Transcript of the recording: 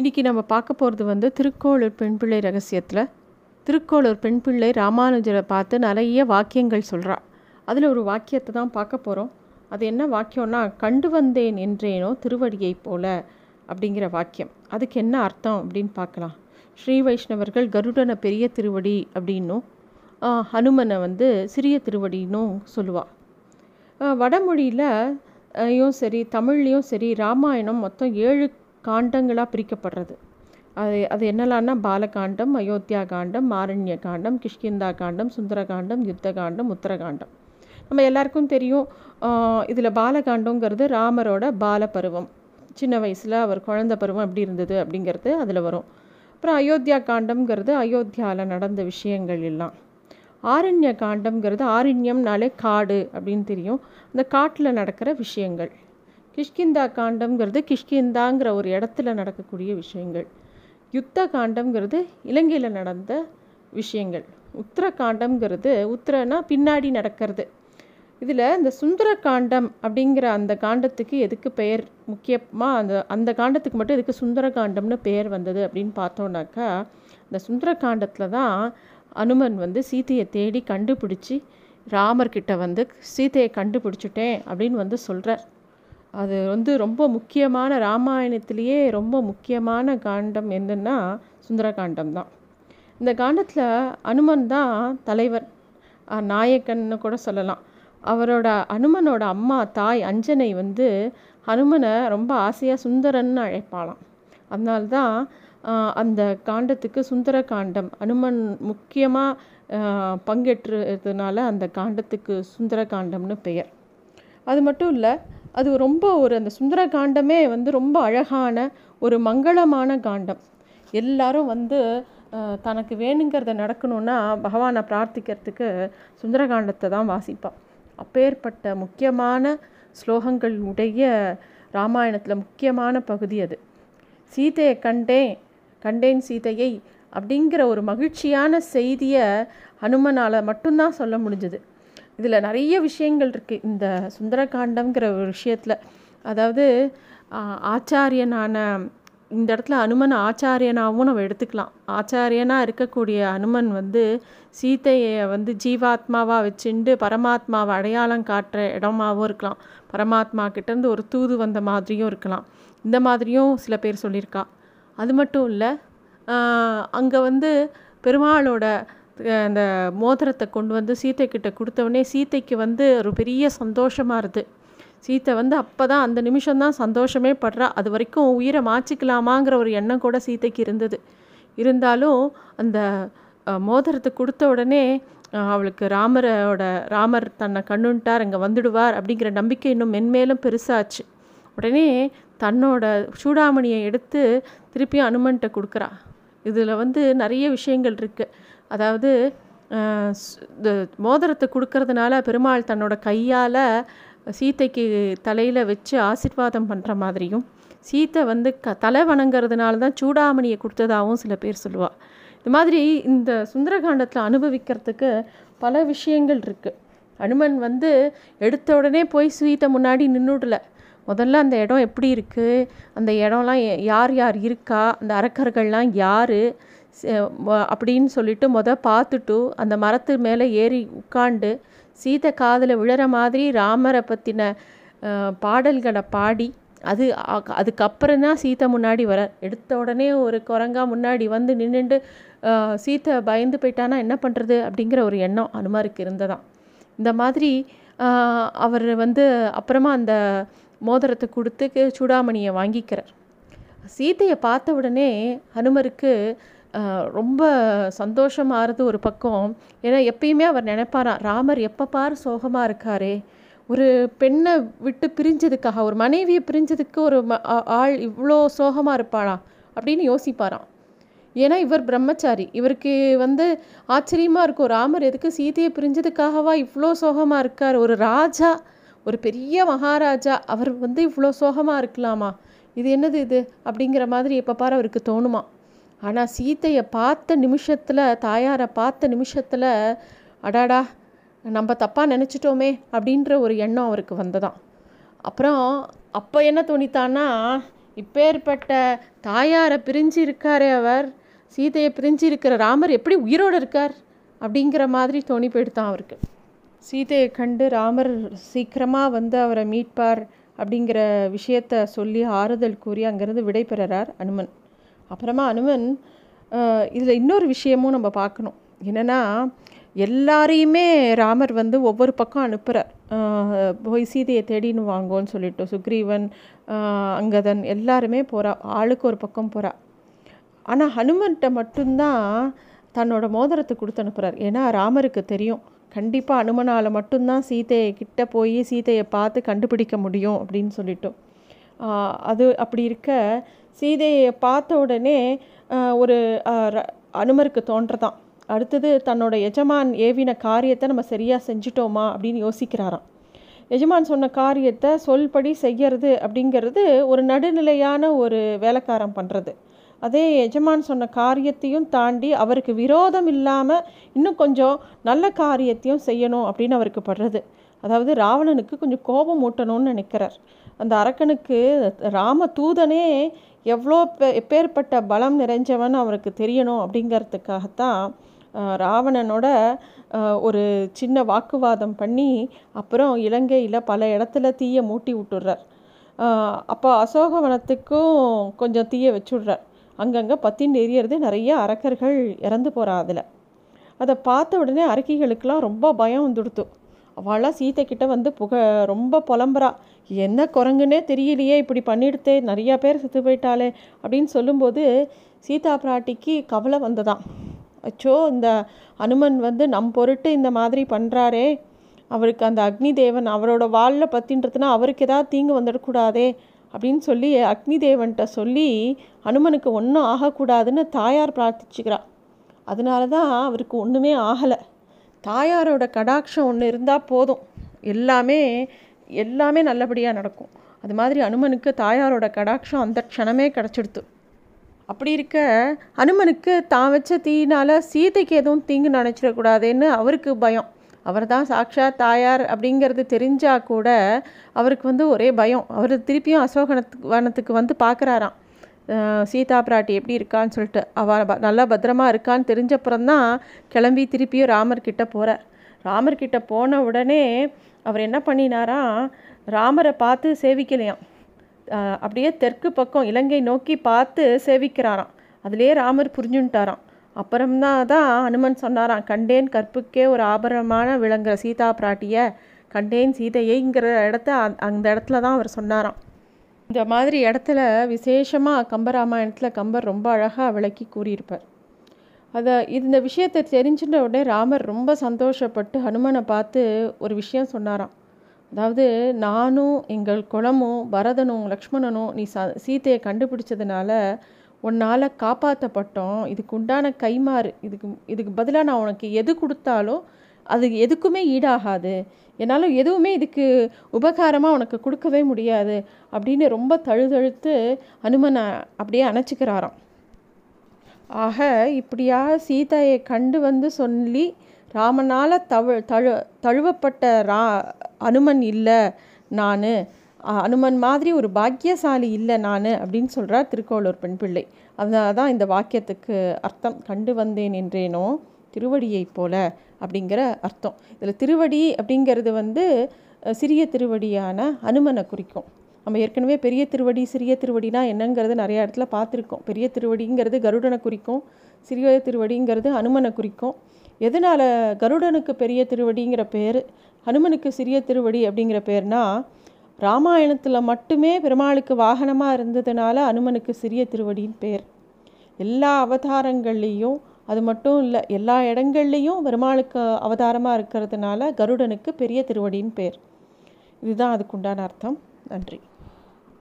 இன்றைக்கி நம்ம பார்க்க போகிறது வந்து திருக்கோளூர் பெண்பிள்ளை ரகசியத்தில். திருக்கோளூர் பெண்பிள்ளை ராமானுஜரை பார்த்து நிறைய வாக்கியங்கள் சொல்கிறா அதில் ஒரு வாக்கியத்தை தான் பார்க்க போகிறோம் அது என்ன வாக்கியம்னா கண்டு வந்தேன் என்றேனோ திருவடியை போல அப்படிங்கிற வாக்கியம். அதுக்கு என்ன அர்த்தம் அப்படின்னு பார்க்கலாம். ஸ்ரீ வைஷ்ணவர்கள் கருடனை பெரிய திருவடி அப்படின்னும் ஹனுமனை வந்து சிறிய திருவடின்னும் சொல்லுவாள் வடமொழியில் யும் சரி தமிழ்லேயும் சரி ராமாயணம் மொத்தம் ஏழு காண்டங்களாக பிரிக்கப்படுறது. அது அது என்னலான்னா பாலகாண்டம் அயோத்தியா காண்டம் மாரண்ய காண்டம் கிஷ்கிந்தா காண்டம் சுந்தரகாண்டம் யுத்த காண்டம் உத்தரகாண்டம். நம்ம எல்லாருக்கும் தெரியும் இதில் பாலகாண்டங்கிறது ராமரோட பால பருவம் சின்ன வயசில் அவர் குழந்த பருவம் எப்படி இருந்தது அப்படிங்கிறது அதில் வரும். அப்புறம் அயோத்தியா காண்டம்ங்கிறது அயோத்தியாவில் நடந்த விஷயங்கள் எல்லாம். ஆரண்ய காண்டம்ங்கிறது ஆரண்யம்னாலே காடு அப்படின்னு தெரியும். அந்த காட்டில் நடக்கிற விஷயங்கள். கிஷ்கிந்தா காண்டம்ங்கிறது கிஷ்கிந்தாங்கிற ஒரு இடத்துல நடக்கக்கூடிய விஷயங்கள். யுத்த காண்டம்ங்கிறது இலங்கையில் நடந்த விஷயங்கள். உத்தர காண்டம்ங்கிறது உத்தரனா பின்னாடி நடக்கிறது. இதில் இந்த சுந்தர காண்டம் அப்படிங்கிற அந்த காண்டத்துக்கு எதுக்கு பெயர் முக்கியமாக அந்த அந்த காண்டத்துக்கு மட்டும் எதுக்கு சுந்தர காண்டம்னு பெயர் வந்தது அப்படின்னு பார்த்தோன்னாக்கா இந்த சுந்தர காண்டத்தில் தான் அனுமன் வந்து சீதையை தேடி கண்டுபிடிச்சி ராமர்கிட்ட வந்து சீதையை கண்டுபிடிச்சிட்டேன் அப்படின்னு வந்து சொல்கிறார் அது வந்து ரொம்ப முக்கியமான ராமாயணத்திலேயே ரொம்ப முக்கியமான காண்டம் என்னன்னா சுந்தரகாண்டம் தான். இந்த காண்டத்தில் அனுமன் தான் தலைவர் நாயக்கன்னு கூட சொல்லலாம். அவரோட அனுமனோட அம்மா தாய் அஞ்சனை வந்து ஹனுமனை ரொம்ப ஆசையாக சுந்தரன்னு அழைப்பாளாம். அதனால்தான் அந்த காண்டத்துக்கு சுந்தர காண்டம் அனுமன் முக்கியமாக பங்கேற்றதுனால அந்த காண்டத்துக்கு சுந்தர காண்டம்னு பெயர். அது மட்டும் இல்லை அது ரொம்ப ஒரு அந்த சுந்தர காண்டமே வந்து ரொம்ப அழகான ஒரு மங்களமான காண்டம். எல்லாரும் வந்து தனக்கு வேணுங்கிறத நடக்கணும்னா பகவானை பிரார்த்திக்கிறதுக்கு சுந்தரகாண்டத்தை தான் வாசிப்பான். அப்பேற்பட்ட முக்கியமான ஸ்லோகங்கள் உடைய ராமாயணத்தில் முக்கியமான பகுதி அது. சீதையை கண்டேன் கண்டேன் சீதையை அப்படிங்கிற ஒரு மகிழ்ச்சியான செய்தியை ஹனுமனால் மட்டும்தான் சொல்ல முடிஞ்சது. இதில் நிறைய விஷயங்கள் இருக்குது இந்த சுந்தரகாண்டம்ங்கிற ஒரு விஷயத்தில். அதாவது ஆச்சாரியனான இந்த இடத்துல அனுமன் ஆச்சாரியனாகவும் நம்ம எடுத்துக்கலாம். ஆச்சாரியனாக இருக்கக்கூடிய அனுமன் வந்து சீதையை வந்து ஜீவாத்மாவாக வச்சுண்டு பரமாத்மாவை அடையாளம் காட்டுற இடமாவும் இருக்கலாம். பரமாத்மா கிட்டேருந்து ஒரு தூது வந்த மாதிரியும் இருக்கலாம். இந்த மாதிரியும் சில பேர் சொல்லியிருக்கா. அது மட்டும் இல்லை அங்கே வந்து பெருமாளோட அந்த மோதிரத்தை கொண்டு வந்து சீத்தை கிட்ட கொடுத்தவொடனே சீத்தைக்கு வந்து ஒரு பெரிய சந்தோஷமாக இருது சீத்தை வந்து அப்போ தான் அந்த நிமிஷம்தான் சந்தோஷமே படுறா. அது வரைக்கும் உயிரை மாச்சிக்கலாமாங்கிற ஒரு எண்ணம் கூட சீத்தைக்கு இருந்தது. இருந்தாலும் அந்த மோதிரத்தை கொடுத்த உடனே அவளுக்கு ராமரோட ராமர் தன்னை கண்ணுன்ட்டார் அங்கே வந்துடுவார் அப்படிங்கிற நம்பிக்கை இன்னும் மென்மேலும் பெருசாச்சு. உடனே தன்னோட சூடாமணியை எடுத்து திருப்பியும் அனுமன்கிட்ட கொடுக்குறா. இதில் வந்து நிறைய விஷயங்கள் இருக்குது அதாவது இந்த மோதிரத்தை கொடுக்கறதுனால பெருமாள் தன்னோட கையால் சீத்தைக்கு தலையில் வச்சு ஆசிர்வாதம் பண்ணுற மாதிரியும் சீத்தை வந்து க தலை வணங்குறதுனால தான் சூடாமணியை கொடுத்ததாகவும் சில பேர் சொல்லுவாள் இது மாதிரி இந்த சுந்தரகாண்டத்தில் அனுபவிக்கிறதுக்கு பல விஷயங்கள் இருக்குது அனுமன் வந்து எடுத்த உடனே போய் சீத்தை முன்னாடி நின்றுடல முதல்ல அந்த இடம் எப்படி இருக்குது அந்த இடம்லாம் யார் யார் இருக்கா? அந்த அரக்கர்கள்லாம் யார்? அப்படின்னு சொல்லிட்டு மொதல் பார்த்துட்டு அந்த மரத்து மேலே ஏறி உட்காண்டு சீதை காதில் விழற மாதிரி ராமரை பற்றின பாடல்களை பாடி அது அ- அதுக்கப்புறம் தான் சீதை முன்னாடி வர எடுத்த உடனே ஒரு குரங்கா முன்னாடி வந்து நின்றுண்டு சீத்தை பயந்து போயிட்டானா என்ன பண்ணுறது அப்படிங்கிற ஒரு எண்ணம் அனுமாருக்கு இருந்ததான் இந்த மாதிரி அவர் வந்து அப்புறமா அந்த மோதிரத்தை கொடுத்து சூடாமணியை வாங்கிக்கிறார். சீதையை பார்த்த உடனே ஹனுமருக்கு ரொம்ப சந்தோஷமாகிறது ஒரு பக்கம். ஏன்னா எப்பயுமே அவர் நினைப்பாராம் ராமர் எப்போ பார் சோகமாக இருக்காரே. ஒரு பெண்ணை விட்டு பிரிஞ்சதுக்காக ஒரு மனைவியை பிரிஞ்சதுக்கு ஒரு ஆள் இவ்வளோ சோகமாக இருப்பாளா? அப்படின்னு யோசிப்பாராம். ஏன்னா இவர் பிரம்மச்சாரி. இவருக்கு வந்து ஆச்சரியமாக இருக்கும் ராமர் எதுக்கு சீதையை பிரிஞ்சதுக்காகவா இவ்வளோ சோகமாக இருக்கார்? ஒரு ராஜா ஒரு பெரிய மகாராஜா அவர் வந்து இவ்வளோ சோகமாக இருக்கலாமா? இது என்னது இது? அப்படிங்கிற மாதிரி எப்போ பாரு அவருக்கு தோணுமா? ஆனால் சீதையை பார்த்த நிமிஷத்தில் தாயாரை பார்த்த நிமிஷத்தில் அடாடா நம்ம தப்பாக நினச்சிட்டோமே அப்படின்ற ஒரு எண்ணம் அவருக்கு வந்ததாம். அப்புறம் அப்போ என்ன தோணித்தான்னா இப்பேற்பட்ட தாயாரை பிரிஞ்சு இருக்காரே அவர் சீதையை பிரிஞ்சு இருக்கிற ராமர் எப்படி உயிரோடு இருக்கார் அப்படிங்கிற மாதிரி தோணி போயிடுதான் அவருக்கு. சீதையை கண்டு ராமர் சீக்கிரமாக வந்து அவரை மீட்பார் அப்படிங்கிற விஷயத்த சொல்லி ஆறுதல் கூறி அங்கேருந்து விடைபெறார் அனுமன். அப்புறமா அனுமன் இதில் இன்னொரு விஷயமும் நம்ம பார்க்கணும். என்னென்னா எல்லாரையுமே ராமர் வந்து ஒவ்வொரு பக்கம் அனுப்புகிறார் போய் சீதையை தேடின்னு வாங்கோன்னு சொல்லிட்டு சுக்ரீவன் அங்கதன் எல்லாருமே போகிறா ஆளுக்கு ஒரு பக்கம் போகிறா ஆனால் ஹனுமன்கிட்ட மட்டும்தான் தன்னோட மோதிரத்தை கொடுத்து அனுப்புகிறார் ஏன்னா ராமருக்கு தெரியும். கண்டிப்பாக அனுமனால் மட்டும்தான் சீதையை கிட்ட போய் சீதையை பார்த்து கண்டுபிடிக்க முடியும் அப்படின்னு சொல்லிட்டோம். அது அப்படி இருக்க சீதையை பார்த்த உடனே ஒரு அனுமருக்கு தோன்றதான். அடுத்தது தன்னோட எஜமான் ஏவின காரியத்தை நம்ம சரியாக செஞ்சிட்டோமா அப்படின்னு யோசிக்கிறாராம். எஜமான் சொன்ன காரியத்தை சொல்படி செய்யறது அப்படிங்கிறது ஒரு நடுநிலையான ஒரு வேலைக்காரம் பண்ணுறது அதே எஜமான் சொன்ன காரியத்தையும் தாண்டி அவருக்கு விரோதம் இல்லாமல் இன்னும் கொஞ்சம் நல்ல காரியத்தையும் செய்யணும் அப்படின்னு அவருக்கு படுறது. அதாவது ராவணனுக்கு கொஞ்சம் கோபம் ஊட்டணும்னு நினைக்கிறார். அந்த அரக்கனுக்கு ராம தூதனே எவ்வளோ எப்பேற்பட்ட பலம் நிறைஞ்சவன் அவருக்கு தெரியணும் அப்படிங்கிறதுக்காகத்தான் ராவணனோட ஒரு சின்ன வாக்குவாதம் பண்ணி அப்புறம் இலங்கையில் பல இடத்துல தீயை மூட்டி விட்டுடுறார். அப்போ அசோகவனத்துக்கும் கொஞ்சம் தீயை வச்சுடுறார். அங்கங்கே பத்தின்னு எரியறது நிறைய அரக்கர்கள் இறந்து போகிறா அதில். அதை பார்த்த உடனே அரக்கிகளுக்கெல்லாம் ரொம்ப பயம் வந்துடுத்து. அவளாம் சீத்தைக்கிட்ட வந்து புக ரொம்ப புலம்புறா. என்ன குரங்குன்னே தெரியலையே இப்படி பண்ணிடுத்தே நிறையா பேர் செத்து போயிட்டாளே அப்படின்னு சொல்லும்போது சீதா பிராட்டிக்கு கவலை வந்ததான் அச்சோ இந்த அனுமன் வந்து நம் பொருட்டு இந்த மாதிரி பண்ணுறாரே அவருக்கு அந்த அக்னி தேவன் அவரோட வாழில் பத்தின்றதுனா அவருக்கு ஏதாவது தீங்கு வந்துடக்கூடாதே. அப்படின்னு சொல்லி அக்னி தேவன்கிட்ட சொல்லி அனுமனுக்கு ஒன்றும் ஆகக்கூடாதுன்னு தாயார் பிரார்த்திச்சுக்கிறா. அதனால தான் அவருக்கு ஒன்றுமே ஆகலை. தாயாரோட கடாட்சம் ஒன்று இருந்தால் போதும். எல்லாமே எல்லாமே நல்லபடியாக நடக்கும். அது மாதிரி அனுமனுக்கு தாயாரோட கடாட்சம் அந்த க்ஷணமே கிடச்சிடுத்து. அப்படி இருக்க அனுமனுக்கு தான் வச்ச தீனால் சீதைக்கு எதுவும் தீங்கு நினச்சிடக்கூடாதுன்னு அவருக்கு பயம். அவர் தான் சாக்ஷா தாயார் அப்படிங்கிறது தெரிஞ்சால் கூட அவருக்கு வந்து ஒரே பயம். அவர் திருப்பியும் அசோகனத்துக்கு வனத்துக்கு வந்து பார்க்குறாராம் சீதா பிராட்டி எப்படி இருக்கான்னு சொல்லிட்டு. அவ நல்லா பத்திரமா இருக்கான்னு தெரிஞ்சப்புறம்தான் கிளம்பி திருப்பியும் ராமர்கிட்ட போகிறார் ராமர்கிட்ட போன உடனே அவர் என்ன பண்ணினாராம்? ராமரை பார்த்து சேவிக்கலையாம். அப்படியே தெற்கு பக்கம் இலங்கை நோக்கி பார்த்து சேவிக்கிறாராம். அதுலேயே ராமர் புரிஞ்சுன்ட்டாராம். அப்புறம்தான் தான் அனுமன் சொன்னாராம் கண்டேன் கற்புக்கே ஒரு ஆபரணமான விளங்குற சீதா பிராட்டியை கண்டேன் சீதையைங்கிற இடத்த அந்த இடத்துல தான் அவர் சொன்னாராம். இந்த மாதிரி இடத்துல விசேஷமாக கம்பராமாயணத்தில் கம்பர் ரொம்ப அழகாக விளக்கி கூறியிருப்பார். அதை இந்த விஷயத்தை தெரிஞ்சுட்ட உடனே ராமர் ரொம்ப சந்தோஷப்பட்டு ஹனுமனை பார்த்து ஒரு விஷயம் சொன்னாராம். அதாவது நானும் எங்கள் குளமும் பரதனும் லக்ஷ்மணனும் நீ ச சீத்தையை கண்டுபிடிச்சதுனால உன்னால் காப்பாற்றப்பட்டோம் இதுக்கு உண்டான கைமாறு இதுக்கு இதுக்கு பதிலாக நான் உனக்கு எது கொடுத்தாலும் அது எதுக்குமே ஈடாகாது. என்னால் எதுவுமே இதுக்கு உபகாரமாக உனக்கு கொடுக்கவே முடியாது அப்படின்னு ரொம்ப தழுதழுத்து அனுமனை அப்படியே அணைச்சிக்கிறாராம். ஆக இப்படியாக சீதையை கண்டு வந்து சொல்லி ராமனால் தவ தழு தழுவப்பட்ட ரா அனுமன் இல்லை நான். அனுமன் மாதிரி ஒரு பாக்கியசாலி இல்லை நான் அப்படின்னு சொல்கிறார் திருக்கோளூர் பெண் பிள்ளை. அதனால தான் இந்த வாக்கியத்துக்கு அர்த்தம் கண்டு வந்தேன் என்றேனோ திருவடியை போல அப்படிங்கிற அர்த்தம். இதில் திருவடி அப்படிங்கிறது வந்து சிறிய திருவடியான அனுமனை குறிக்கும். நம்ம ஏற்கனவே பெரிய திருவடி சிறிய திருவடினா என்னங்கிறது நிறைய இடத்துல பார்த்துருக்கோம். பெரிய திருவடிங்கிறது கருடனை குறிக்கும் சிறிய திருவடிங்கிறது அனுமனை குறிக்கும். எதனால் கருடனுக்கு பெரிய திருவடிங்கிற பேர் ஹனுமனுக்கு சிறிய திருவடி அப்படிங்கிற பேர்னால் ராமாயணத்தில் மட்டுமே பெருமாளுக்கு வாகனமாக இருந்ததுனால அனுமனுக்கு சிறிய திருவடின்னு பேர் எல்லா அவதாரங்கள்லேயும் அது மட்டும் இல்லை எல்லா இடங்கள்லேயும் பெருமாளுக்கு அவதாரமாக இருக்கிறதுனால கருடனுக்கு பெரிய திருவடின்னு பேர் இதுதான் அதுக்குண்டான அர்த்தம். நன்றி.